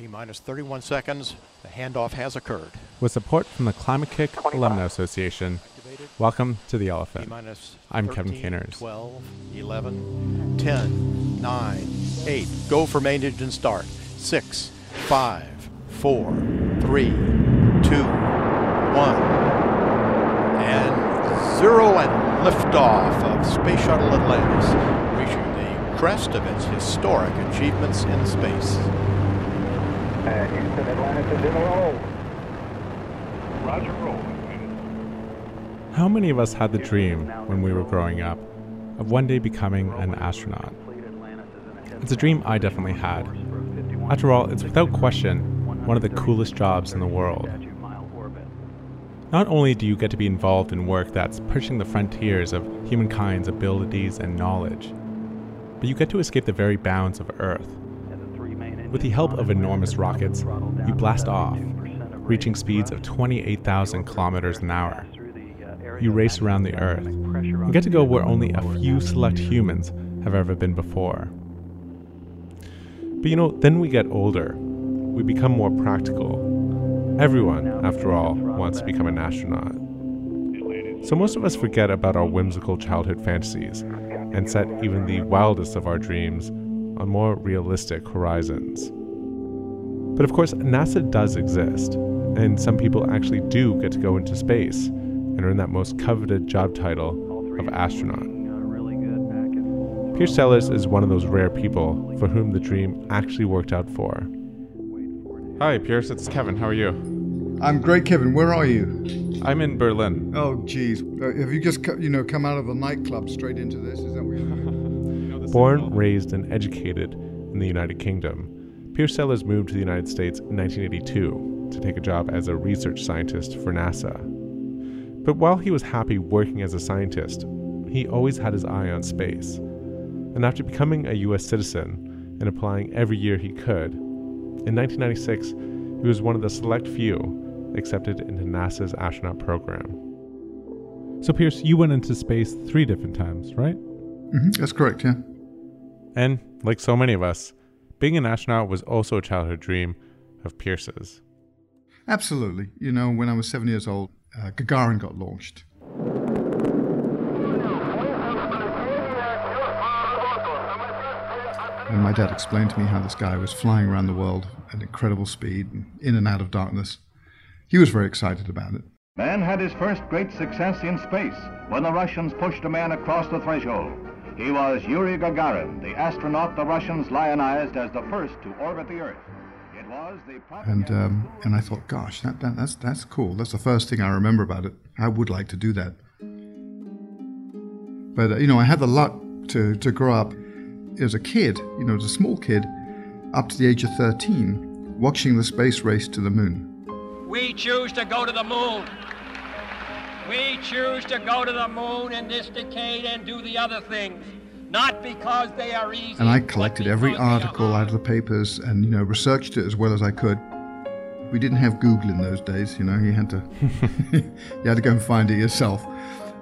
T minus 31 seconds. The handoff has occurred. With support from the Climate-KIC Alumni Association, welcome to The T Elephant. minus I'm Kevin 13, Caners. 12, 11, 10, 9, 8. Go for main engine start. 6, 5, 4, 3, 2, 1. And zero and liftoff of Space Shuttle Atlantis, reaching the crest of its historic achievements in space. Uh, Houston, Atlantis is in a roll. Roger, roll. How many of us had the dream when we were growing up of one day becoming an astronaut? It's a dream I definitely had. After all, it's without question one of the coolest jobs in the world. Not only do you get to be involved in work that's pushing the frontiers of humankind's abilities and knowledge, but you get to escape the very bounds of Earth. With the help of enormous rockets, you blast off, reaching speeds of 28,000 kilometers an hour. You race around the Earth. You get to go where only a few select humans have ever been before. But you know, then we get older. We become more practical. Everyone, after all, wants to become an astronaut. So most of us forget about our whimsical childhood fantasies and set even the wildest of our dreams on more realistic horizons. But of course, NASA does exist, and some people actually do get to go into space and earn that most coveted job title of astronaut. Piers Sellers is one of those rare people for whom the dream actually worked out for. Hi, Piers, it's Kevin. How are you? I'm great, Kevin. Where are you? I'm in Berlin. Oh, geez. Uh, have you just, co- you know, come out of a nightclub straight into this? Is that what you're? Born, raised, and educated in the United Kingdom, Piers Sellers moved to the United States in 1982 to take a job as a research scientist for NASA. But while he was happy working as a scientist, he always had his eye on space. And after becoming a US citizen and applying every year he could, in 1996, he was one of the select few accepted into NASA's astronaut program. So, Piers, you went into space three different times, right? Mhm, That's correct, yeah. And, like so many of us, being an astronaut was also a childhood dream of Piers's. Absolutely. You know, when I was seven years old, uh, Gagarin got launched. And my dad explained to me how this guy was flying around the world at incredible speed, in and out of darkness. He was very excited about it. Man had his first great success in space when the Russians pushed a man across the threshold. He was Yuri Gagarin, the astronaut the Russians lionized as the first to orbit the Earth. It was the And um, and I thought, gosh, that, that that's that's cool. That's the first thing I remember about it. I would like to do that. But uh, you know, I had the luck to to grow up as a kid. You know, as a small kid, up to the age of thirteen, watching the space race to the moon. We choose to go to the moon. We choose to go to the moon in this decade and do the other things, not because they are easy. And I collected every because they are article out of the papers and you know researched it as well as I could. We didn't have Google in those days, you know. You had to you had to go and find it yourself.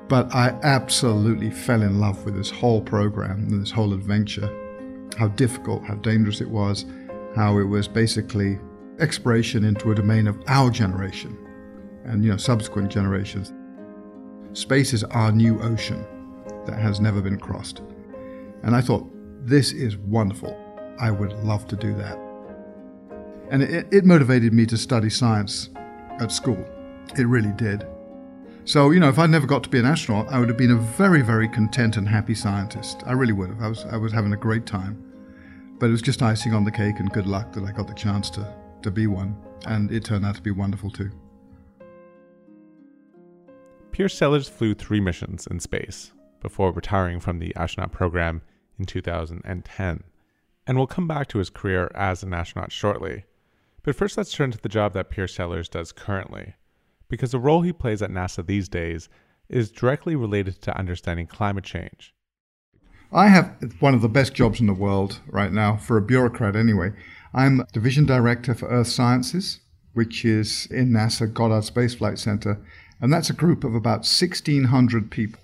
But I absolutely fell in love with this whole program, and this whole adventure. How difficult, how dangerous it was, how it was basically exploration into a domain of our generation and you know subsequent generations. Space is our new ocean that has never been crossed. And I thought, this is wonderful. I would love to do that. And it, it motivated me to study science at school. It really did. So, you know, if I'd never got to be an astronaut, I would have been a very, very content and happy scientist. I really would have. I was, I was having a great time. But it was just icing on the cake and good luck that I got the chance to, to be one. And it turned out to be wonderful too. Piers Sellers flew three missions in space before retiring from the astronaut program in 2010. And we'll come back to his career as an astronaut shortly. But first, let's turn to the job that Piers Sellers does currently, because the role he plays at NASA these days is directly related to understanding climate change. I have one of the best jobs in the world right now, for a bureaucrat anyway. I'm Division Director for Earth Sciences, which is in NASA Goddard Space Flight Center, and that's a group of about 1,600 people.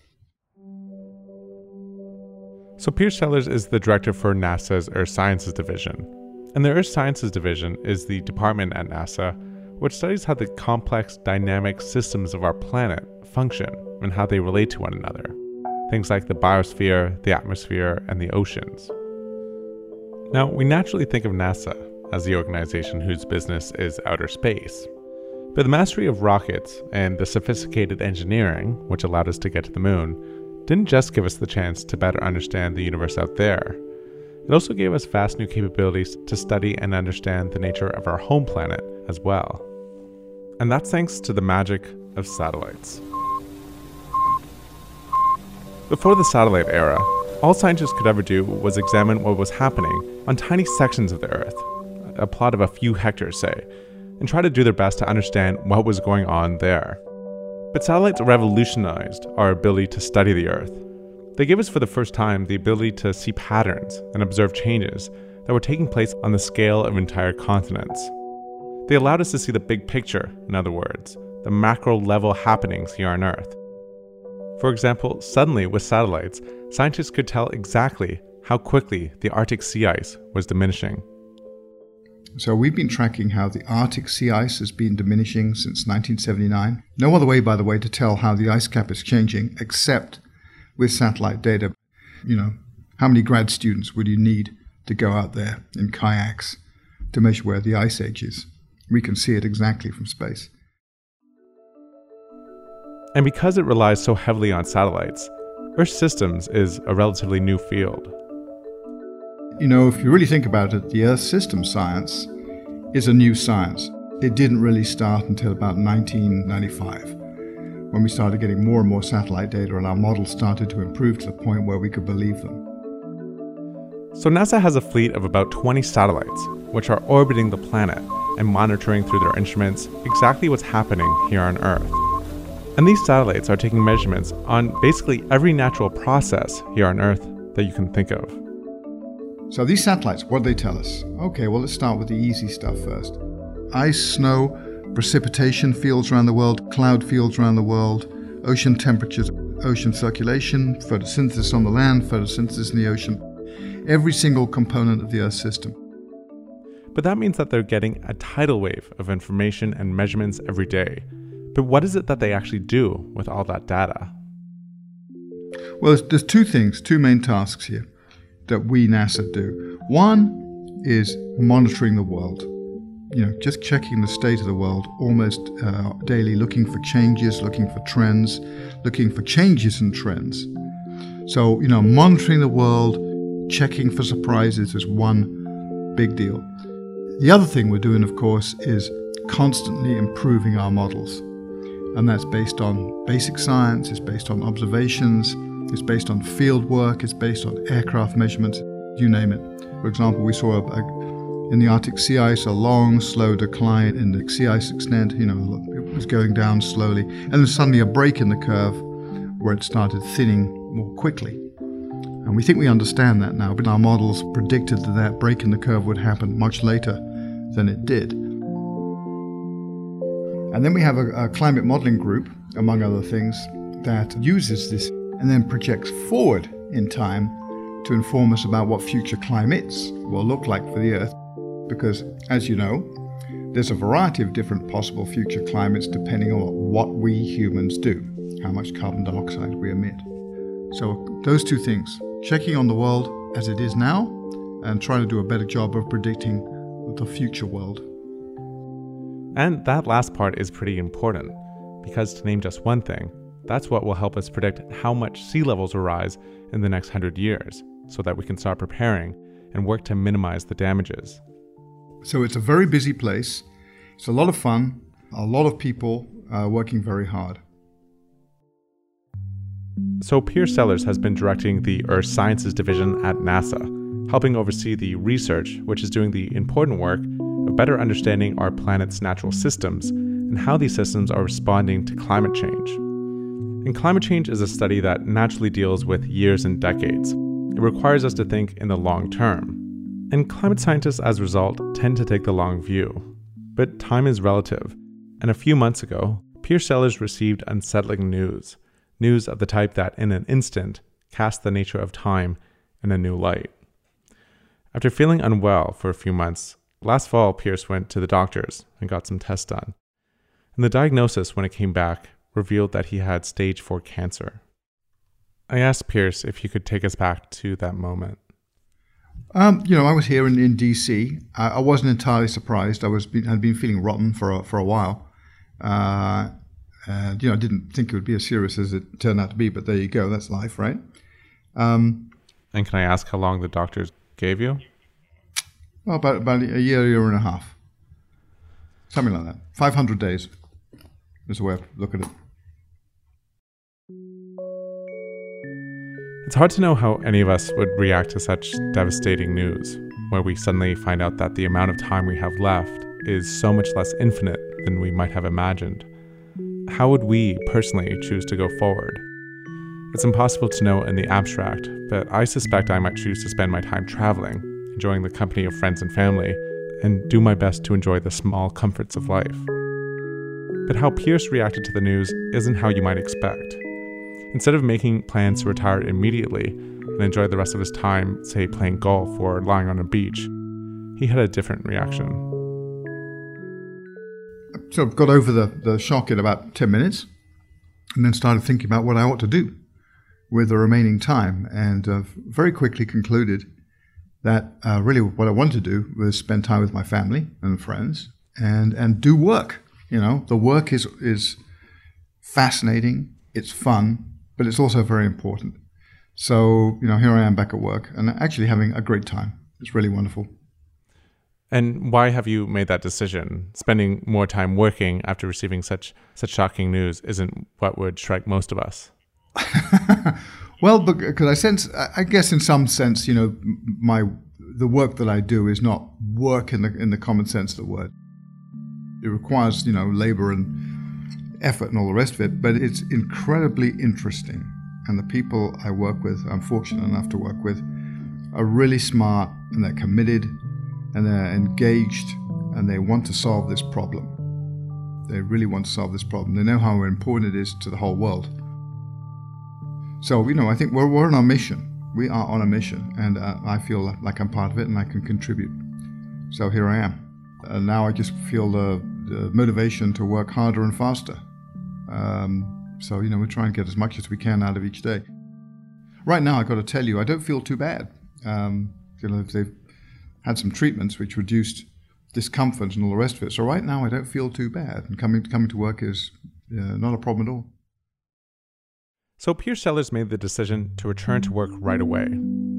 So, Piers Sellers is the director for NASA's Earth Sciences Division. And the Earth Sciences Division is the department at NASA which studies how the complex dynamic systems of our planet function and how they relate to one another. Things like the biosphere, the atmosphere, and the oceans. Now, we naturally think of NASA as the organization whose business is outer space. But the mastery of rockets and the sophisticated engineering, which allowed us to get to the moon, didn't just give us the chance to better understand the universe out there. It also gave us vast new capabilities to study and understand the nature of our home planet as well. And that's thanks to the magic of satellites. Before the satellite era, all scientists could ever do was examine what was happening on tiny sections of the Earth, a plot of a few hectares, say, and try to do their best to understand what was going on there. But satellites revolutionized our ability to study the Earth they gave us for the first time the ability to see patterns and observe changes that were taking place on the scale of entire continents. They allowed us to see the big picture, in other words, the macro level happenings here on Earth. For example, suddenly with satellites, scientists could tell exactly how quickly the Arctic sea ice was diminishing. So we've been tracking how the Arctic sea ice has been diminishing since 1979. No other way, by the way, to tell how the ice cap is changing except with satellite data. You know, how many grad students would you need to go out there in kayaks to measure where the ice age is? We can see it exactly from space. And because it relies so heavily on satellites, Earth systems is a relatively new field. You know, if you really think about it, the Earth system science is a new science. It didn't really start until about 1995 when we started getting more and more satellite data and our models started to improve to the point where we could believe them. So, NASA has a fleet of about 20 satellites, which are orbiting the planet and monitoring through their instruments exactly what's happening here on Earth. And these satellites are taking measurements on basically every natural process here on Earth that you can think of. So, these satellites, what do they tell us? Okay, well, let's start with the easy stuff first ice, snow, precipitation fields around the world, cloud fields around the world, ocean temperatures, ocean circulation, photosynthesis on the land, photosynthesis in the ocean, every single component of the Earth system. But that means that they're getting a tidal wave of information and measurements every day. But what is it that they actually do with all that data? Well, there's, two things, two main tasks here that we, NASA, do. One is monitoring the world you know, just checking the state of the world almost uh, daily, looking for changes, looking for trends, looking for changes in trends. So, you know, monitoring the world, checking for surprises is one big deal. The other thing we're doing, of course, is constantly improving our models. And that's based on basic science, it's based on observations, it's based on field work, it's based on aircraft measurements, you name it. For example, we saw a, a in the Arctic sea ice, a long, slow decline in the sea ice extent. You know, it was going down slowly, and then suddenly a break in the curve where it started thinning more quickly. And we think we understand that now, but our models predicted that that break in the curve would happen much later than it did. And then we have a, a climate modeling group, among other things, that uses this and then projects forward in time to inform us about what future climates will look like for the Earth because, as you know, there's a variety of different possible future climates depending on what we humans do, how much carbon dioxide we emit. So, those two things checking on the world as it is now and trying to do a better job of predicting the future world. And that last part is pretty important because, to name just one thing, that's what will help us predict how much sea levels will rise in the next hundred years so that we can start preparing and work to minimize the damages. So it's a very busy place. It's a lot of fun, a lot of people uh, working very hard. So, Piers Sellers has been directing the Earth Sciences Division at NASA, helping oversee the research, which is doing the important work of better understanding our planet's natural systems and how these systems are responding to climate change. And climate change is a study that naturally deals with years and decades. It requires us to think in the long term, and climate scientists, as a result, tend to take the long view. But time is relative, and a few months ago, Piers Sellers received unsettling news news of the type that, in an instant, cast the nature of time in a new light. After feeling unwell for a few months, last fall Piers went to the doctors and got some tests done. And the diagnosis, when it came back, revealed that he had stage 4 cancer. I asked Piers if he could take us back to that moment. Um, you know, I was here in, in DC. I, I wasn't entirely surprised. I was had been feeling rotten for a, for a while. Uh, and, you know, I didn't think it would be as serious as it turned out to be, but there you go. That's life, right? Um, and can I ask how long the doctors gave you? Well, about, about a year, year and a half. Something like that. 500 days is the way I look at it. It's hard to know how any of us would react to such devastating news, where we suddenly find out that the amount of time we have left is so much less infinite than we might have imagined. How would we personally choose to go forward? It's impossible to know in the abstract, but I suspect I might choose to spend my time traveling, enjoying the company of friends and family, and do my best to enjoy the small comforts of life. But how Piers reacted to the news isn't how you might expect. Instead of making plans to retire immediately and enjoy the rest of his time, say playing golf or lying on a beach, he had a different reaction. So I got over the, the shock in about 10 minutes and then started thinking about what I ought to do with the remaining time and uh, very quickly concluded that uh, really what I wanted to do was spend time with my family and friends and, and do work. You know, the work is, is fascinating, it's fun, but it's also very important. So, you know, here I am back at work and actually having a great time. It's really wonderful. And why have you made that decision? Spending more time working after receiving such such shocking news isn't what would strike most of us. well, because uh, I sense, I guess, in some sense, you know, my the work that I do is not work in the in the common sense of the word. It requires, you know, labor and effort and all the rest of it, but it's incredibly interesting. And the people I work with, I'm fortunate enough to work with, are really smart and they're committed and they're engaged and they want to solve this problem. They really want to solve this problem. They know how important it is to the whole world. So, you know, I think we're, we're on a mission. We are on a mission, and uh, I feel like I'm part of it and I can contribute. So here I am. And now I just feel the, the motivation to work harder and faster. Um, so, you know, we try and get as much as we can out of each day. Right now, I've got to tell you, I don't feel too bad. Um, you know, they've had some treatments which reduced discomfort and all the rest of it. So right now, I don't feel too bad, and coming coming to work is uh, not a problem at all. So Piers Sellers made the decision to return to work right away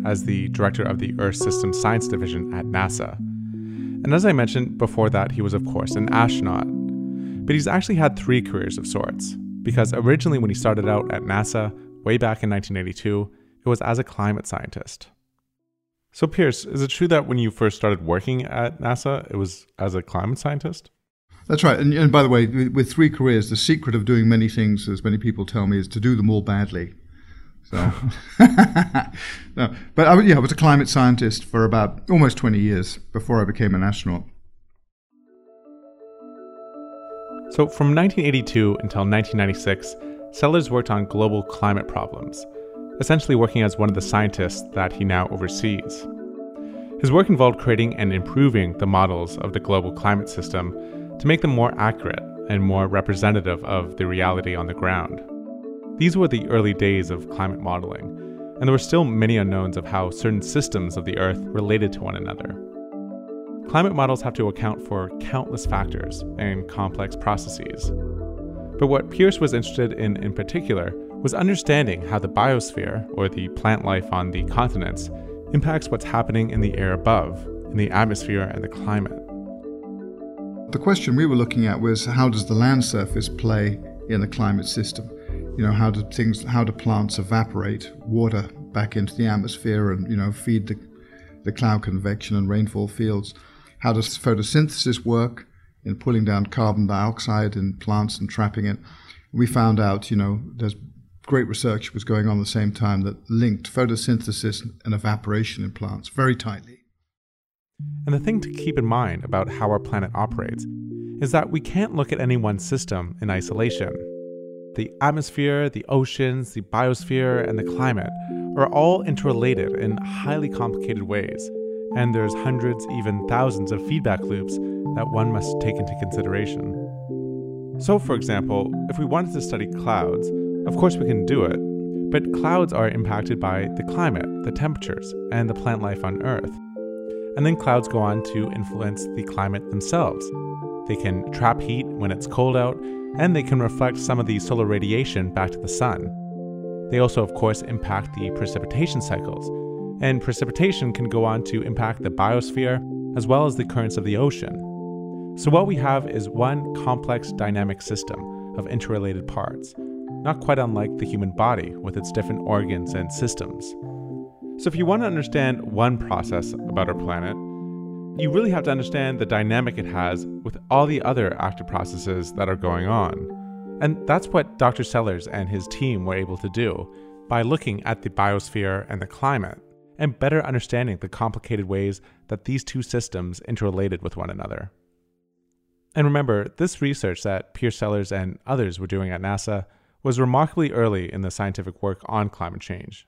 as the director of the Earth System Science Division at NASA. And as I mentioned before that, he was of course an astronaut but he's actually had three careers of sorts, because originally when he started out at NASA, way back in 1982, it was as a climate scientist. So, Piers, is it true that when you first started working at NASA, it was as a climate scientist? That's right. And, and by the way, with three careers, the secret of doing many things, as many people tell me, is to do them all badly. So, no, but I, yeah, I was a climate scientist for about almost 20 years before I became an astronaut. So, from 1982 until 1996, Sellers worked on global climate problems, essentially working as one of the scientists that he now oversees. His work involved creating and improving the models of the global climate system to make them more accurate and more representative of the reality on the ground. These were the early days of climate modeling, and there were still many unknowns of how certain systems of the Earth related to one another. Climate models have to account for countless factors and complex processes. But what Piers was interested in in particular was understanding how the biosphere, or the plant life on the continents, impacts what's happening in the air above, in the atmosphere and the climate. The question we were looking at was how does the land surface play in the climate system? You know, how do things, how do plants evaporate water back into the atmosphere and you know feed the, the cloud convection and rainfall fields? How does photosynthesis work in pulling down carbon dioxide in plants and trapping it? We found out, you know, there's great research was going on at the same time that linked photosynthesis and evaporation in plants very tightly. And the thing to keep in mind about how our planet operates is that we can't look at any one system in isolation. The atmosphere, the oceans, the biosphere, and the climate are all interrelated in highly complicated ways and there's hundreds, even thousands of feedback loops that one must take into consideration. So, for example, if we wanted to study clouds, of course we can do it, but clouds are impacted by the climate, the temperatures, and the plant life on Earth. And then clouds go on to influence the climate themselves. They can trap heat when it's cold out, and they can reflect some of the solar radiation back to the sun. They also, of course, impact the precipitation cycles, and precipitation can go on to impact the biosphere as well as the currents of the ocean. So, what we have is one complex dynamic system of interrelated parts, not quite unlike the human body with its different organs and systems. So, if you want to understand one process about our planet, you really have to understand the dynamic it has with all the other active processes that are going on. And that's what Dr. Sellers and his team were able to do by looking at the biosphere and the climate and better understanding the complicated ways that these two systems interrelated with one another. And remember, this research that Piers Sellers and others were doing at NASA was remarkably early in the scientific work on climate change.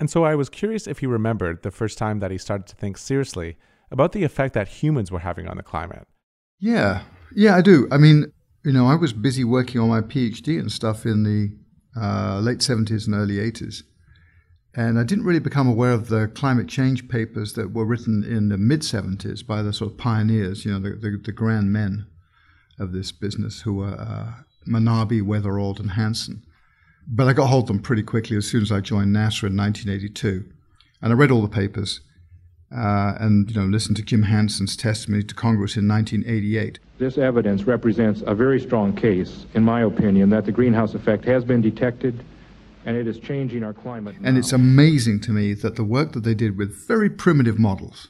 And so I was curious if he remembered the first time that he started to think seriously about the effect that humans were having on the climate. Yeah, yeah, I do. I mean, you know, I was busy working on my PhD and stuff in the uh, late 70s and early 80s. And I didn't really become aware of the climate change papers that were written in the mid 70s by the sort of pioneers, you know, the, the, the grand men of this business who were uh, Manabe, Wetherald, and Hansen. But I got hold of them pretty quickly as soon as I joined NASA in 1982. And I read all the papers uh, and you know, listened to Jim Hansen's testimony to Congress in 1988. This evidence represents a very strong case, in my opinion, that the greenhouse effect has been detected and it is changing our climate. And now. it's amazing to me that the work that they did with very primitive models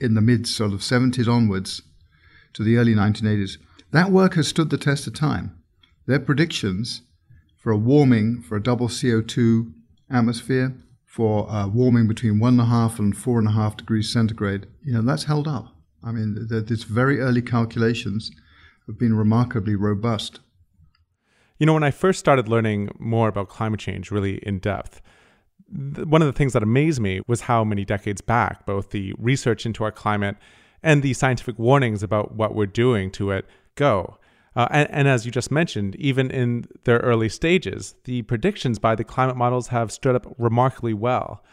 in the mid sort of 70s onwards to the early 1980s, that work has stood the test of time. Their predictions for a warming, for a double CO2 atmosphere, for uh, warming between one and a half and four and a half degrees centigrade, you know, that's held up. I mean, these very early calculations have been remarkably robust. You know, when I first started learning more about climate change really in depth, th- one of the things that amazed me was how many decades back both the research into our climate and the scientific warnings about what we're doing to it go. Uh, and, and, as you just mentioned, even in their early stages, the predictions by the climate models have stood up remarkably well.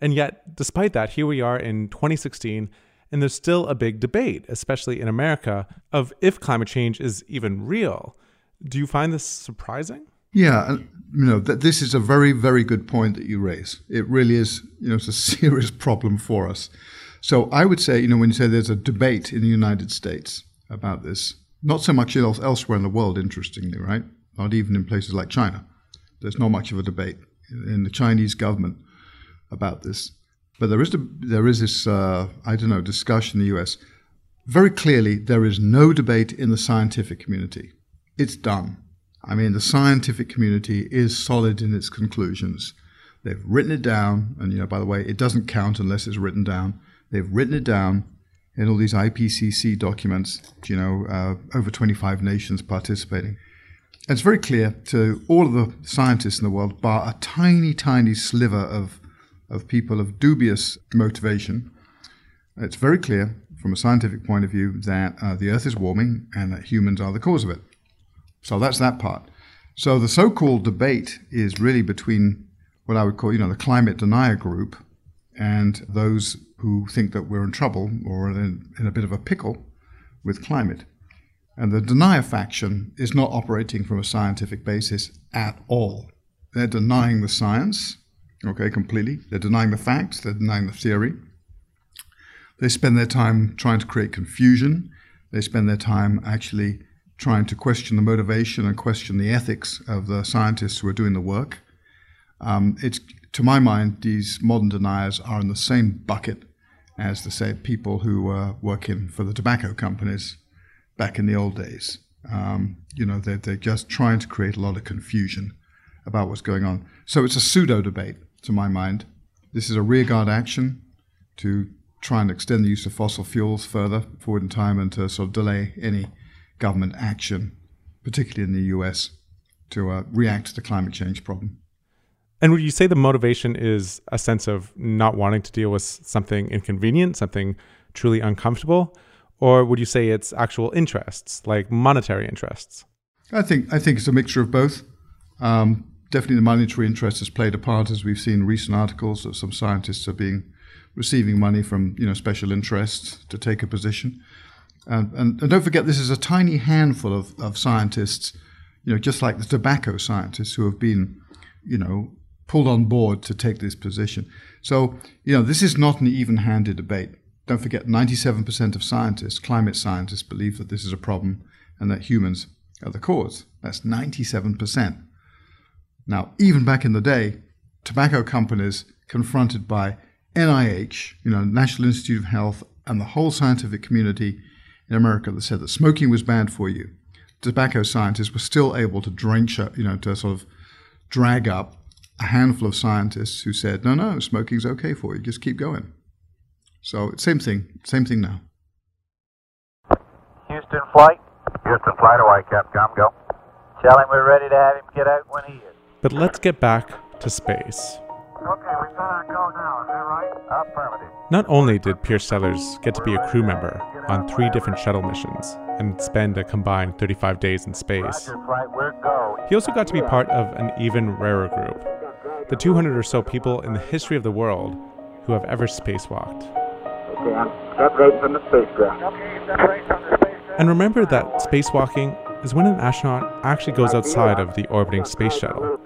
And yet, despite that, here we are in 2016, and there's still a big debate, especially in America, of if climate change is even real. Do you find this surprising? Yeah, you know, th- this is a very, very good point that you raise. It really is, you know, it's a serious problem for us. So I would say, you know, when you say there's a debate in the United States about this, not so much else elsewhere in the world, interestingly, right? Not even in places like China. There's not much of a debate in the Chinese government about this. But there is, a, there is this, uh, I don't know, discussion in the US. Very clearly, there is no debate in the scientific community it's done. I mean, the scientific community is solid in its conclusions. They've written it down, and you know, by the way, it doesn't count unless it's written down. They've written it down in all these IPCC documents. You know, uh, over 25 nations participating. And it's very clear to all of the scientists in the world, bar a tiny, tiny sliver of of people of dubious motivation. It's very clear from a scientific point of view that uh, the Earth is warming and that humans are the cause of it. So that's that part. So the so-called debate is really between what I would call, you know, the climate denier group and those who think that we're in trouble or in, in a bit of a pickle with climate. And the denier faction is not operating from a scientific basis at all. They're denying the science, okay, completely. They're denying the facts, they're denying the theory. They spend their time trying to create confusion. They spend their time actually trying to question the motivation and question the ethics of the scientists who are doing the work. Um, it's to my mind, these modern deniers are in the same bucket as the say people who were working for the tobacco companies back in the old days. Um, you know, they're, they're just trying to create a lot of confusion about what's going on. So it's a pseudo debate, to my mind. This is a rearguard action to try and extend the use of fossil fuels further forward in time and to sort of delay any government action, particularly in the US, to uh, react to the climate change problem. And would you say the motivation is a sense of not wanting to deal with something inconvenient, something truly uncomfortable? Or would you say it's actual interests, like monetary interests? I think I think it's a mixture of both. Um, definitely, the monetary interest has played a part, as we've seen recent articles that some scientists are being receiving money from you know special interests to take a position. And, and, and don't forget, this is a tiny handful of, of scientists, you know, just like the tobacco scientists who have been, you know, pulled on board to take this position. So, you know, this is not an even handed debate. Don't forget, 97% of scientists, climate scientists, believe that this is a problem and that humans are the cause. That's 97%. Now, even back in the day, tobacco companies confronted by NIH, you know, National Institute of Health, and the whole scientific community in America that said that smoking was bad for you. Tobacco scientists were still able to drench, you know, to sort of drag up a handful of scientists who said, no, no, smoking's okay for you. Just keep going. So same thing, same thing now. Houston flight. Houston flight away, Capcom, go. Tell him we're ready to have him get out when he is. But let's get back to space. Okay, we go now, is that right? Affirmative. Not only did Piers Sellers get to be a crew member on three different shuttle missions and spend a combined 35 days in space, Roger, flight, we're go. he also got to be part of an even rarer group the 200 or so people in the history of the world who have ever spacewalked. Okay, I'm separating from the spacecraft. Okay, separating from the spacecraft. And remember that spacewalking is when an astronaut actually goes outside of the orbiting space shuttle.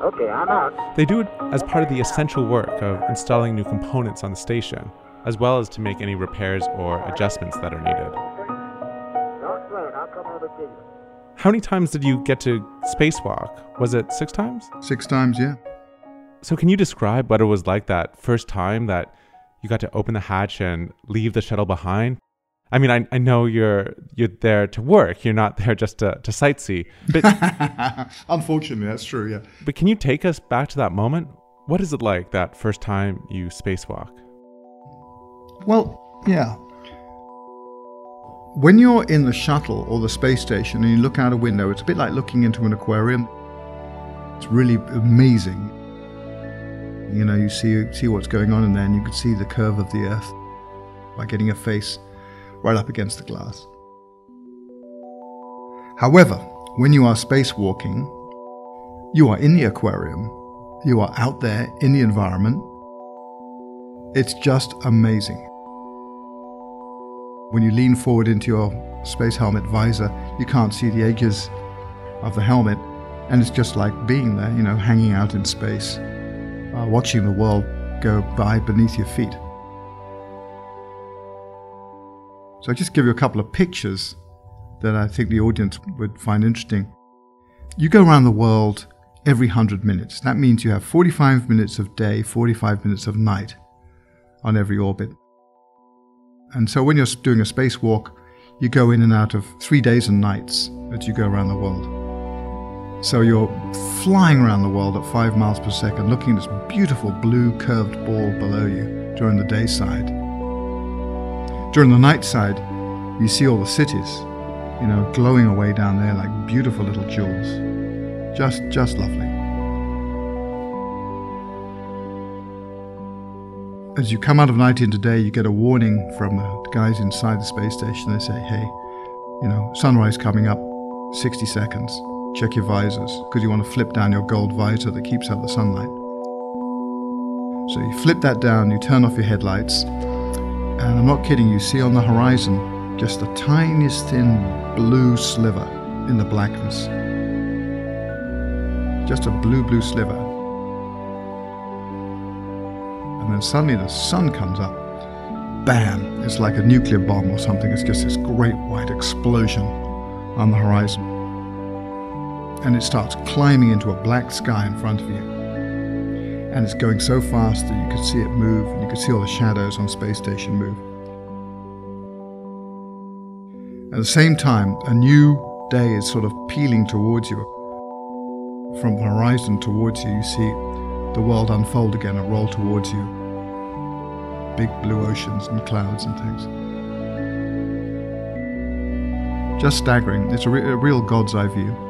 Okay, I'm out. They do it as part of the essential work of installing new components on the station, as well as to make any repairs or adjustments that are needed. Don't sweat, I'll come over to you. How many times did you get to spacewalk? Was it six times? Six times, yeah. So, can you describe what it was like that first time that you got to open the hatch and leave the shuttle behind? I mean, I, I know you're you're there to work. You're not there just to, to sightsee. But Unfortunately, that's true, yeah. but can you take us back to that moment? What is it like that first time you spacewalk? Well, yeah. When you're in the shuttle or the space station and you look out a window, it's a bit like looking into an aquarium. It's really amazing. You know, you see see what's going on in there, and you can see the curve of the Earth by getting a face right up against the glass. However, when you are spacewalking, you are in the aquarium, you are out there in the environment. It's just amazing. When you lean forward into your space helmet visor, you can't see the edges of the helmet, and it's just like being there, you know, hanging out in space, uh, watching the world go by beneath your feet. So I'll just give you a couple of pictures that I think the audience would find interesting. You go around the world every 100 minutes. That means you have 45 minutes of day, 45 minutes of night on every orbit. And so when you're doing a spacewalk, you go in and out of three days and nights as you go around the world. So you're flying around the world at five miles per second, looking at this beautiful blue curved ball below you during the day side. During the night side, you see all the cities, you know, glowing away down there like beautiful little jewels. Just, just lovely. As you come out of night into day, you get a warning from the guys inside the space station. They say, hey, you know, sunrise coming up, 60 seconds. Check your visors, because you want to flip down your gold visor that keeps out the sunlight. So you flip that down, you turn off your headlights, and I'm not kidding, you see on the horizon just the tiniest thin blue sliver in the blackness. Just a blue, blue sliver. And then suddenly the sun comes up. Bam! It's like a nuclear bomb or something. It's just this great white explosion on the horizon. And it starts climbing into a black sky in front of you. And it's going so fast that you could see it move, and you could see all the shadows on space station move. At the same time, a new day is sort of peeling towards you. From the horizon towards you, you see the world unfold again and roll towards you. Big blue oceans and clouds and things. Just staggering. It's a, re- a real God's eye view.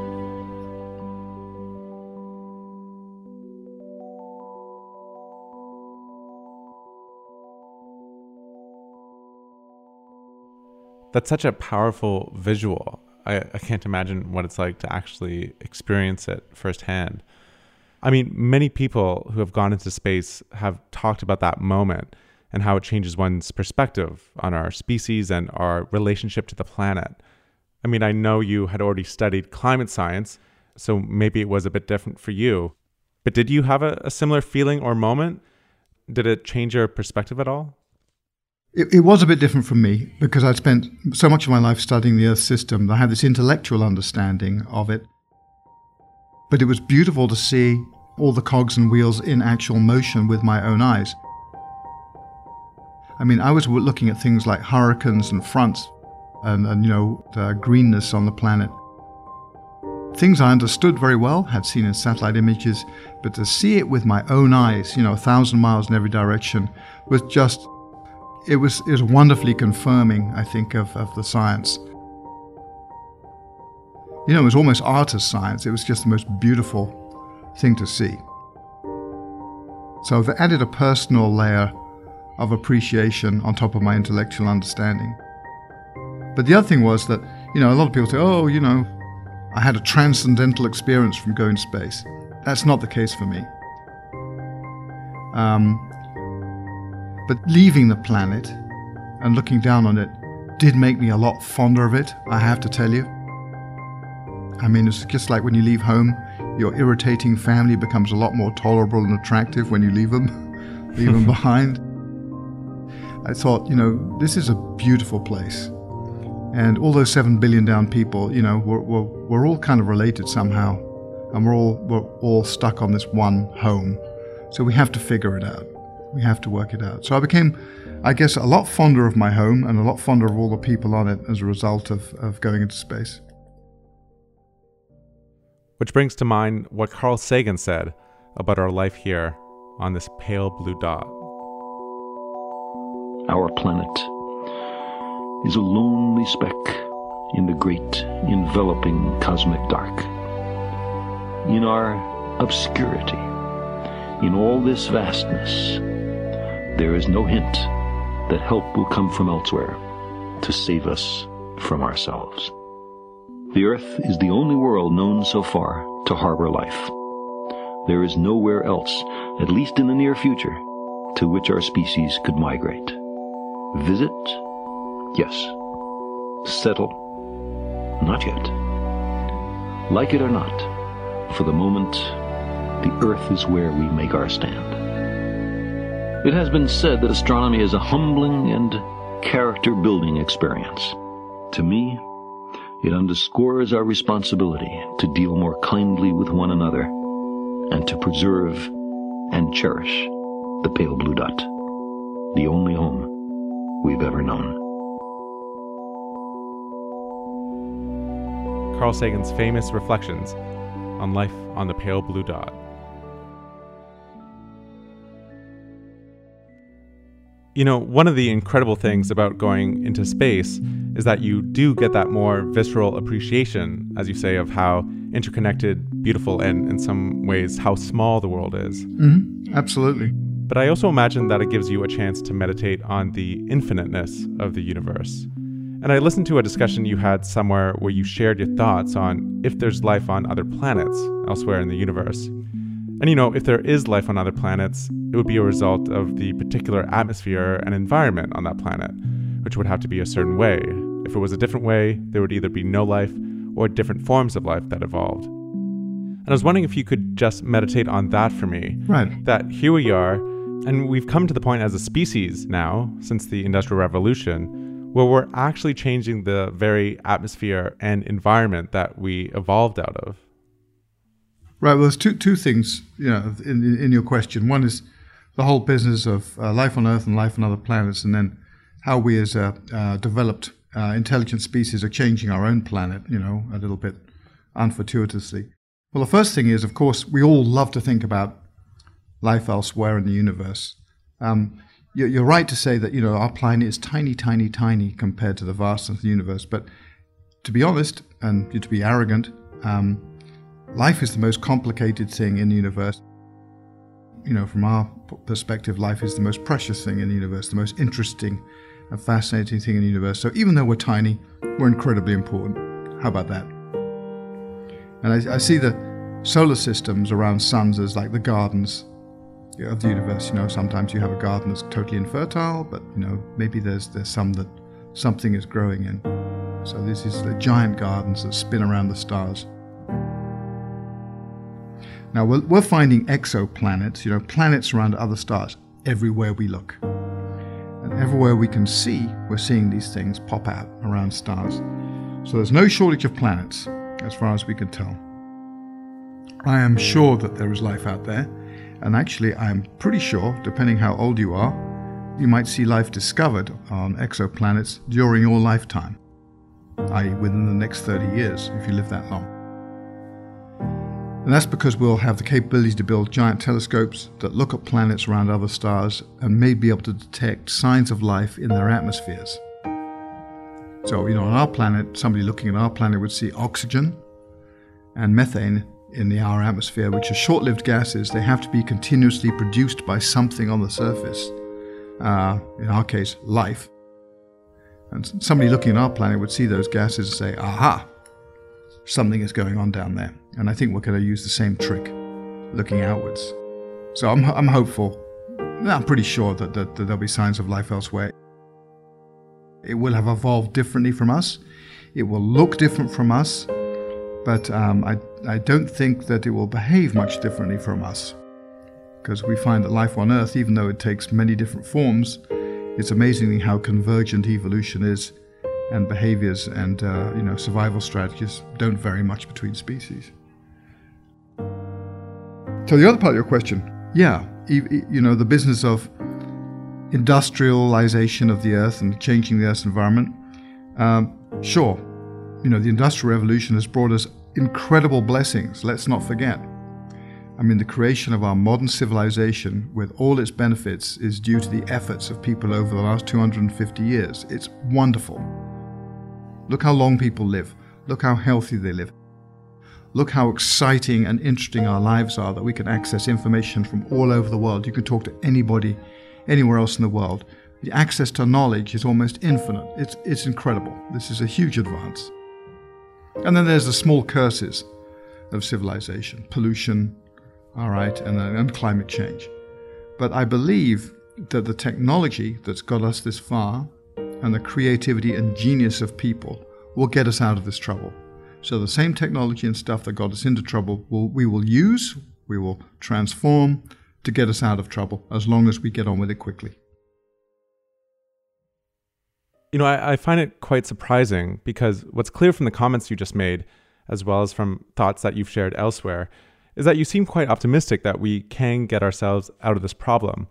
That's such a powerful visual. I, I can't imagine what it's like to actually experience it firsthand. I mean, many people who have gone into space have talked about that moment and how it changes one's perspective on our species and our relationship to the planet. I mean, I know you had already studied climate science, so maybe it was a bit different for you. But did you have a, a similar feeling or moment? Did it change your perspective at all? It, it, was a bit different from me because I'd spent so much of my life studying the Earth system. I had this intellectual understanding of it. But it was beautiful to see all the cogs and wheels in actual motion with my own eyes. I mean, I was looking at things like hurricanes and fronts and, and you know, the greenness on the planet. Things I understood very well, had seen in satellite images, but to see it with my own eyes, you know, a thousand miles in every direction, was just it was, it was wonderfully confirming, I think, of, of the science. You know, it was almost artist science. It was just the most beautiful thing to see. So they added a personal layer of appreciation on top of my intellectual understanding. But the other thing was that, you know, a lot of people say, oh, you know, I had a transcendental experience from going to space. That's not the case for me. Um, but leaving the planet and looking down on it did make me a lot fonder of it, I have to tell you. I mean, it's just like when you leave home, your irritating family becomes a lot more tolerable and attractive when you leave them, leave them behind. I thought, you know, this is a beautiful place. And all those seven billion down people, you know, we're, we're, we're all kind of related somehow. And we're all, we're all stuck on this one home. So we have to figure it out. We have to work it out. So I became, I guess, a lot fonder of my home and a lot fonder of all the people on it as a result of, of going into space. Which brings to mind what Carl Sagan said about our life here on this pale blue dot. Our planet is a lonely speck in the great enveloping cosmic dark. In our obscurity, in all this vastness, there is no hint that help will come from elsewhere to save us from ourselves. The Earth is the only world known so far to harbor life. There is nowhere else, at least in the near future, to which our species could migrate. Visit? Yes. Settle? Not yet. Like it or not, for the moment, the Earth is where we make our stand. It has been said that astronomy is a humbling and character building experience. To me, it underscores our responsibility to deal more kindly with one another and to preserve and cherish the pale blue dot, the only home we've ever known. Carl Sagan's famous reflections on life on the pale blue dot. You know, one of the incredible things about going into space is that you do get that more visceral appreciation, as you say, of how interconnected, beautiful, and in some ways, how small the world is. Mm-hmm. Absolutely. But I also imagine that it gives you a chance to meditate on the infiniteness of the universe. And I listened to a discussion you had somewhere where you shared your thoughts on if there's life on other planets elsewhere in the universe. And you know, if there is life on other planets, it would be a result of the particular atmosphere and environment on that planet, which would have to be a certain way. If it was a different way, there would either be no life or different forms of life that evolved. And I was wondering if you could just meditate on that for me. Right. That here we are, and we've come to the point as a species now, since the Industrial Revolution, where we're actually changing the very atmosphere and environment that we evolved out of. Right. Well, there's two two things, you know, in in your question. One is the whole business of uh, life on Earth and life on other planets, and then how we as a uh, developed uh, intelligent species are changing our own planet. You know, a little bit unfortuitously. Well, the first thing is, of course, we all love to think about life elsewhere in the universe. Um, you're right to say that you know our planet is tiny, tiny, tiny compared to the vastness of the universe. But to be honest, and to be arrogant. Um, Life is the most complicated thing in the universe. You know, from our perspective, life is the most precious thing in the universe, the most interesting a fascinating thing in the universe. So even though we're tiny, we're incredibly important. How about that? And I, I see the solar systems around suns as like the gardens of the universe. You know, sometimes you have a garden that's totally infertile, but you know, maybe there's there's some that something is growing in. So this is the giant gardens that spin around the stars. Now we're, we're finding exoplanets, you know, planets around other stars everywhere we look. And everywhere we can see, we're seeing these things pop out around stars. So there's no shortage of planets, as far as we can tell. I am sure that there is life out there, and actually, I am pretty sure, depending how old you are, you might see life discovered on exoplanets during your lifetime, i.e., within the next 30 years, if you live that long. And that's because we'll have the capability to build giant telescopes that look at planets around other stars and may be able to detect signs of life in their atmospheres. So, you know, on our planet, somebody looking at our planet would see oxygen and methane in the our atmosphere, which are short-lived gases. They have to be continuously produced by something on the surface. Uh, in our case, life. And somebody looking at our planet would see those gases and say, "Aha, something is going on down there." And I think we're going to use the same trick, looking outwards. So I'm, I'm hopeful. I'm pretty sure that, that, that there'll be signs of life elsewhere. It will have evolved differently from us. It will look different from us, but um, I, I don't think that it will behave much differently from us. Because we find that life on Earth, even though it takes many different forms, it's amazingly how convergent evolution is, and behaviors and uh, you know survival strategies don't vary much between species. So the other part of your question, yeah, you know the business of industrialization of the earth and changing the earth's environment. Um, sure, you know, the Industrial Revolution has brought us incredible blessings, let's not forget. I mean, the creation of our modern civilization, with all its benefits, is due to the efforts of people over the last 250 years. It's wonderful. Look how long people live. Look how healthy they live. Look how exciting and interesting our lives are that we can access information from all over the world. You can talk to anybody anywhere else in the world. The access to knowledge is almost infinite. It's, it's incredible. This is a huge advance. And then there's the small curses of civilization pollution, all right, and, uh, and climate change. But I believe that the technology that's got us this far and the creativity and genius of people will get us out of this trouble. So the same technology and stuff that got us into trouble, will, we will use, we will transform, to get us out of trouble as long as we get on with it quickly. You know, I, I, find it quite surprising because what's clear from the comments you just made, as well as from thoughts that you've shared elsewhere, is that you seem quite optimistic that we can get ourselves out of this problem.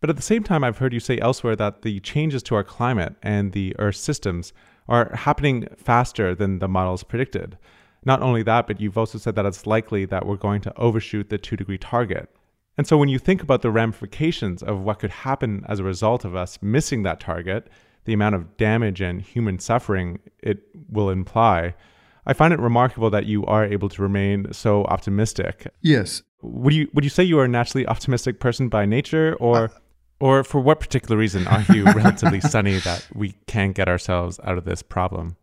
But at the same time, I've heard you say elsewhere that the changes to our climate and the Earth's systems are happening faster than the models predicted. Not only that, but you've also said that it's likely that we're going to overshoot the two degree target. And so when you think about the ramifications of what could happen as a result of us missing that target, the amount of damage and human suffering it will imply, I find it remarkable that you are able to remain so optimistic. Yes. Would you would you say you are a naturally optimistic person by nature or uh, or for what particular reason are you relatively sunny that we can't get ourselves out of this problem?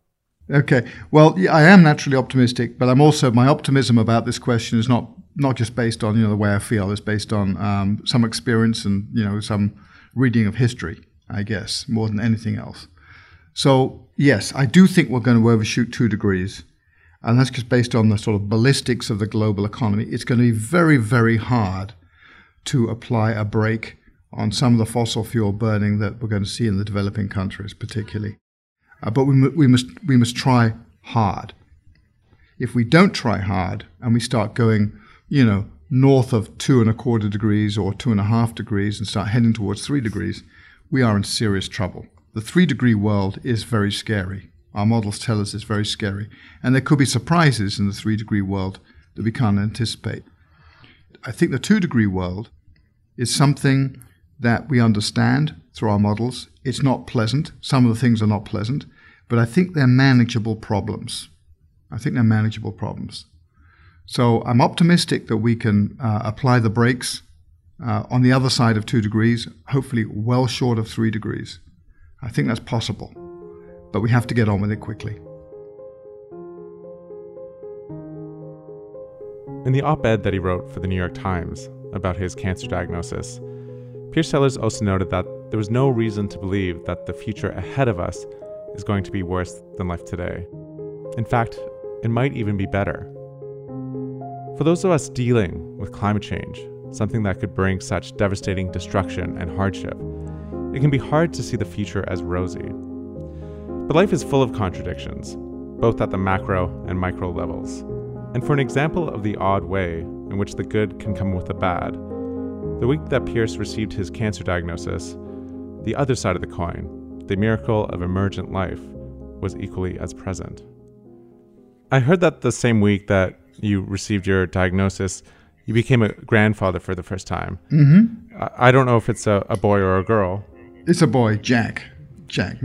Okay. Well, yeah, I am naturally optimistic, but I'm also my optimism about this question is not not just based on you know the way I feel. It's based on um, some experience and you know some reading of history, I guess, more than anything else. So yes, I do think we're going to overshoot two degrees, and that's just based on the sort of ballistics of the global economy. It's going to be very very hard to apply a brake on some of the fossil fuel burning that we're going to see in the developing countries, particularly. Uh, but we, we must we must try hard. If we don't try hard and we start going you know, north of two and a quarter degrees or two and a half degrees and start heading towards three degrees, we are in serious trouble. The three degree world is very scary. Our models tell us it's very scary. And there could be surprises in the three degree world that we can't anticipate. I think the two degree world is something that we understand through our models. It's not pleasant. Some of the things are not pleasant, but I think they're manageable problems. I think they're manageable problems. So I'm optimistic that we can uh, apply the brakes uh, on the other side of two degrees, hopefully well short of three degrees. I think that's possible, but we have to get on with it quickly. In the op ed that he wrote for the New York Times about his cancer diagnosis, Piers Sellers also noted that there was no reason to believe that the future ahead of us is going to be worse than life today. In fact, it might even be better. For those of us dealing with climate change, something that could bring such devastating destruction and hardship, it can be hard to see the future as rosy. But life is full of contradictions, both at the macro and micro levels. And for an example of the odd way in which the good can come with the bad, the week that Piers received his cancer diagnosis, the other side of the coin, the miracle of emergent life, was equally as present. I heard that the same week that you received your diagnosis, you became a grandfather for the first time. Mm-hmm. I, don't know if it's a, a boy or a girl. It's a boy, Jack. Jack.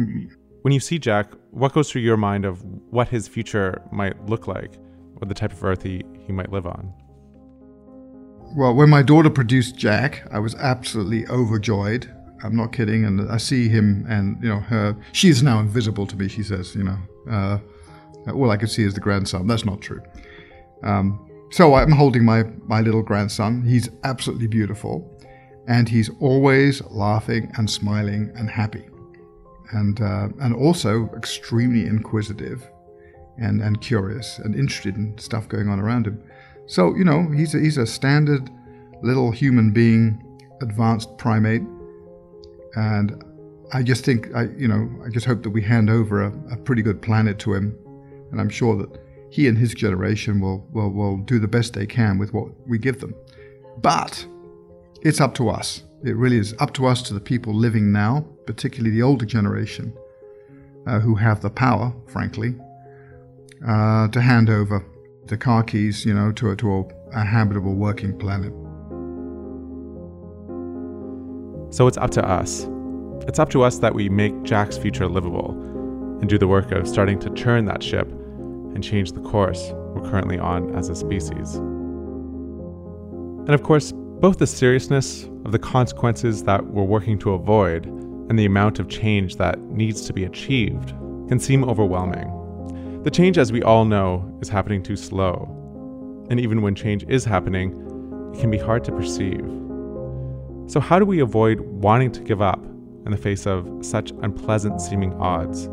When you see Jack, what goes through your mind of what his future might look like, or the type of earth he, he might live on? Well, when my daughter produced Jack, I was absolutely overjoyed. I'm not kidding. And I see him and, you know, her. She's now invisible to me, she says, you know. Uh, all I can see is the grandson. That's not true. Um, so I'm holding my, my little grandson. He's absolutely beautiful. And he's always laughing and smiling and happy. And, uh, and also extremely inquisitive and, and curious and interested in stuff going on around him. So, you know, he's a, he's a standard little human being, advanced primate. And I just think, I, you know, I just hope that we hand over a, a pretty good planet to him. And I'm sure that he and his generation will, will, will do the best they can with what we give them. But it's up to us. It really is up to us, to the people living now, particularly the older generation, uh, who have the power, frankly, uh, to hand over the car keys, you know, to a, to a, a habitable working planet. So it's up to us. It's up to us that we make Jack's future livable and do the work of starting to turn that ship and change the course we're currently on as a species. And of course, both the seriousness of the consequences that we're working to avoid and the amount of change that needs to be achieved can seem overwhelming. The change, as we all know, is happening too slow. And even when change is happening, it can be hard to perceive. So, how do we avoid wanting to give up in the face of such unpleasant seeming odds?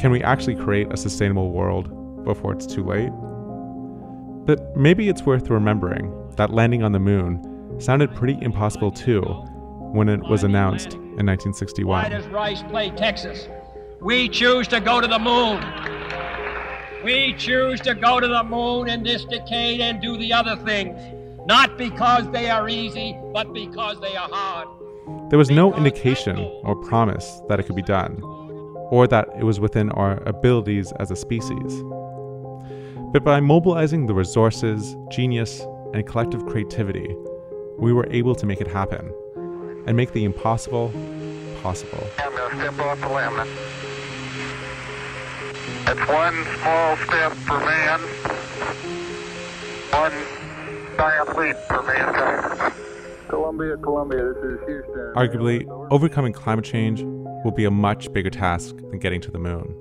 Can we actually create a sustainable world before it's too late? But maybe it's worth remembering that landing on the moon sounded pretty impossible too when it was announced in 1961. Why does Rice play Texas? We choose to go to the moon. We choose to go to the moon in this decade and do the other things, not because they are easy, but because they are hard. There was no indication or promise that it could be done, or that it was within our abilities as a species. But by mobilizing the resources, genius, and collective creativity, we were able to make it happen and make the impossible possible. I'm going to step off the limb. It's one small step for man, one giant leap for mankind. Columbia, Columbia, this is Houston. Arguably, overcoming climate change will be a much bigger task than getting to the moon.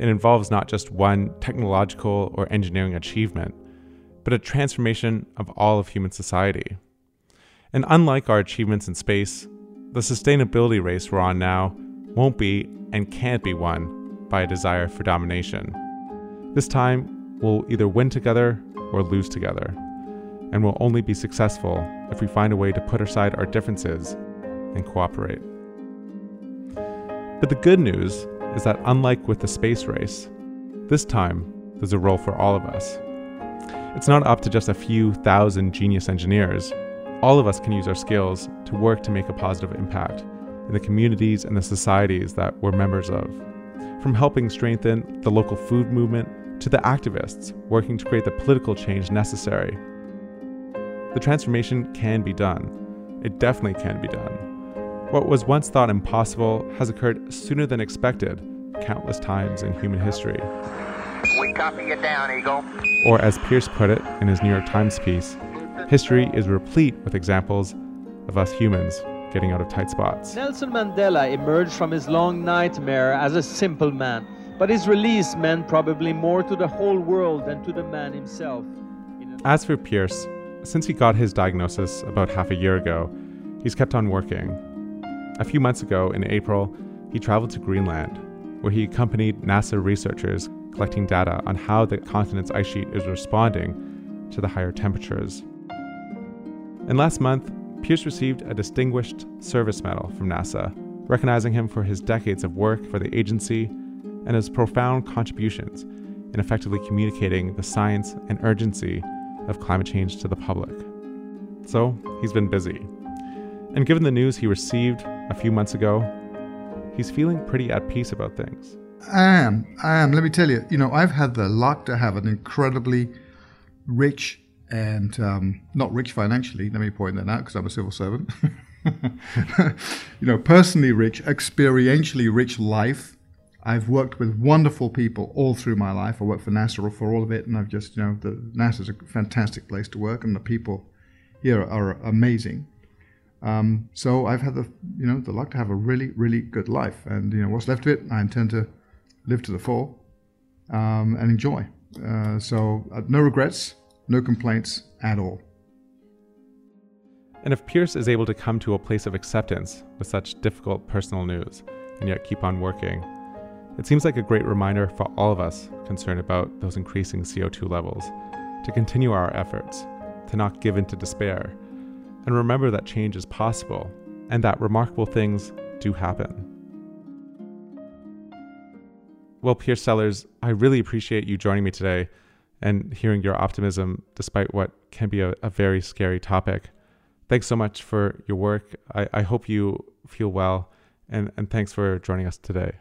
It involves not just one technological or engineering achievement, but a transformation of all of human society. And unlike our achievements in space, the sustainability race we're on now won't be and can't be won by a desire for domination. This time, we'll either win together or lose together, and we'll only be successful if we find a way to put aside our differences and cooperate. But the good news is that unlike with the space race, this time there's a role for all of us. It's not up to just a few thousand genius engineers. All of us can use our skills to work to make a positive impact in the communities and the societies that we're members of. From helping strengthen the local food movement to the activists working to create the political change necessary. The transformation can be done. It definitely can be done. What was once thought impossible has occurred sooner than expected countless times in human history. We copy you down, Eagle. Or, as Piers put it in his New York Times piece, history is replete with examples of us humans getting out of tight spots. Nelson Mandela emerged from his long nightmare as a simple man, but his release meant probably more to the whole world than to the man himself. As for Piers, since he got his diagnosis about half a year ago, he's kept on working. A few months ago, in April, he traveled to Greenland, where he accompanied NASA researchers collecting data on how the continent's ice sheet is responding to the higher temperatures. And last month, Piers received a Distinguished Service Medal from NASA, recognizing him for his decades of work for the agency and his profound contributions in effectively communicating the science and urgency of climate change to the public. So, he's been busy. And given the news he received a few months ago, he's feeling pretty at peace about things. I am. I am. Let me tell you, you know, I've had the luck to have an incredibly rich and um, not rich financially, let me point that out because I'm a civil servant. you know, personally rich, experientially rich life. I've worked with wonderful people all through my life. I worked for NASA for all of it, and I've just, you know, the NASA's a fantastic place to work, and the people here are amazing. Um, so I've had the, you know, the luck to have a really, really good life, and you know, what's left of it, I intend to live to the full um, and enjoy. Uh, so uh, no regrets, no complaints at all. And if Piers is able to come to a place of acceptance with such difficult personal news and yet keep on working, it seems like a great reminder for all of us concerned about those increasing CO2 levels to continue our efforts, to not give in to despair, and remember that change is possible and that remarkable things do happen. Well, Piers Sellers, I really appreciate you joining me today and hearing your optimism despite what can be a, a very scary topic. Thanks so much for your work. I, I hope you feel well, and, and thanks for joining us today.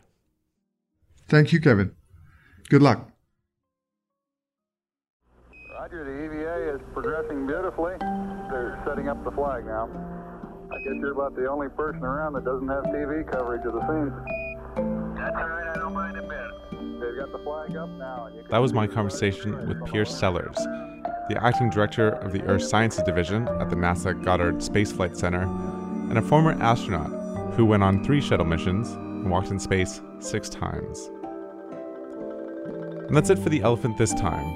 Thank you, Kevin. Good luck. Roger, the EVA is progressing beautifully. They're setting up the flag now. I guess you're about the only person around that doesn't have TV coverage of the scene. That's all right, That was my conversation with Piers Sellers, the acting director of the Earth Sciences Division at the NASA Goddard Space Flight Center, and a former astronaut who went on three shuttle missions and walked in space six times. And that's it for the elephant this time.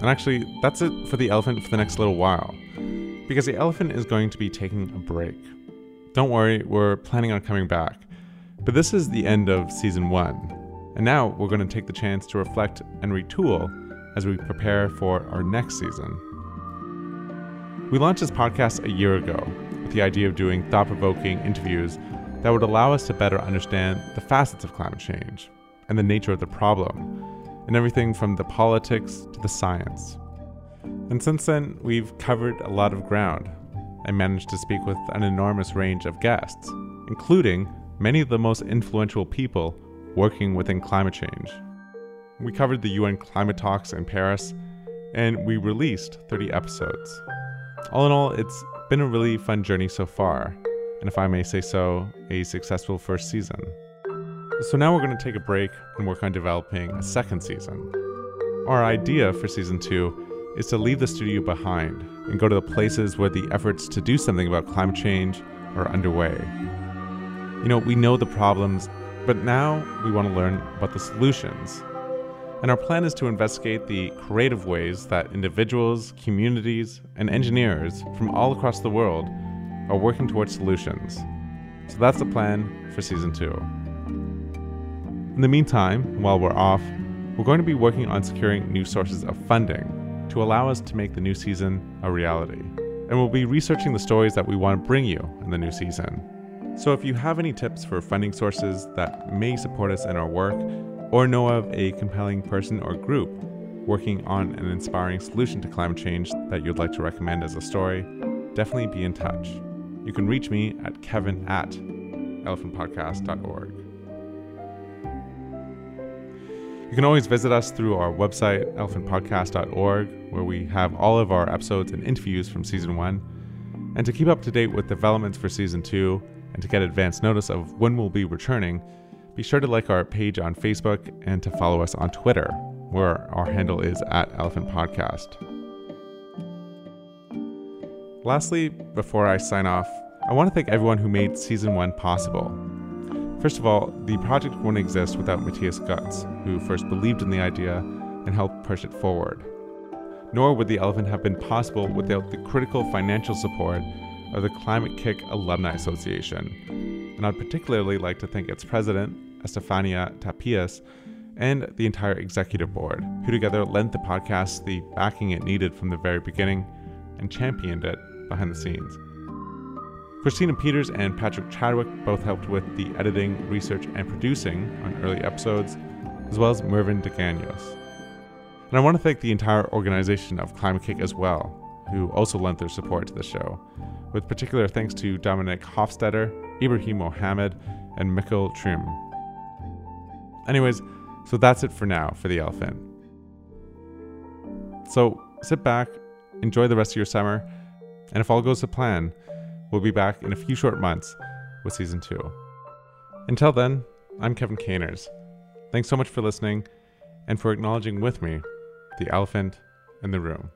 And actually, that's it for the elephant for the next little while. Because the elephant is going to be taking a break. Don't worry, we're planning on coming back. But this is the end of season one. And now we're going to take the chance to reflect and retool as we prepare for our next season. We launched this podcast a year ago with the idea of doing thought provoking interviews that would allow us to better understand the facets of climate change and the nature of the problem, and everything from the politics to the science. And since then, we've covered a lot of ground and managed to speak with an enormous range of guests, including many of the most influential people working within climate change. We covered the UN climate talks in Paris, and we released 30 episodes. All in all, it's been a really fun journey so far, and if I may say so, a successful first season. So now we're going to take a break and work on developing a second season. Our idea for season two is to leave the studio behind and go to the places where the efforts to do something about climate change are underway. You know, we know the problems but now we want to learn about the solutions. And our plan is to investigate the creative ways that individuals, communities, and engineers from all across the world are working towards solutions. So that's the plan for season two. In the meantime, while we're off, we're going to be working on securing new sources of funding to allow us to make the new season a reality. And we'll be researching the stories that we want to bring you in the new season. So if you have any tips for funding sources that may support us in our work, or know of a compelling person or group working on an inspiring solution to climate change that you'd like to recommend as a story, definitely be in touch. You can reach me at kevin at elephantpodcast.org. You can always visit us through our website, elephantpodcast.org, where we have all of our episodes and interviews from season one. And to keep up to date with developments for season two, and to get advance notice of when we'll be returning, be sure to like our page on Facebook and to follow us on Twitter, where our handle is at Elephant Podcast. Lastly, before I sign off, I want to thank everyone who made season one possible. First of all, the project wouldn't exist without Matthias Gutz, who first believed in the idea and helped push it forward. Nor would the elephant have been possible without the critical financial support of the Climate-KIC Alumni Association. And I'd particularly like to thank its president, Estefania Tapias, and the entire executive board, who together lent the podcast the backing it needed from the very beginning and championed it behind the scenes. Christina Peters and Patrick Chadwick both helped with the editing, research, and producing on early episodes, as well as Mervyn DeGanos. And I want to thank the entire organization of Climate-KIC as well, who also lent their support to the show, with particular thanks to Dominic Hofstetter, Ibrahim Mohammed, and Mikkel Trim. Anyways, so that's it for now for the elephant. So sit back, enjoy the rest of your summer, and if all goes to plan, We'll be back in a few short months with season two. Until then, I'm Kevin Caners. Thanks so much for listening and for acknowledging with me the elephant in the room.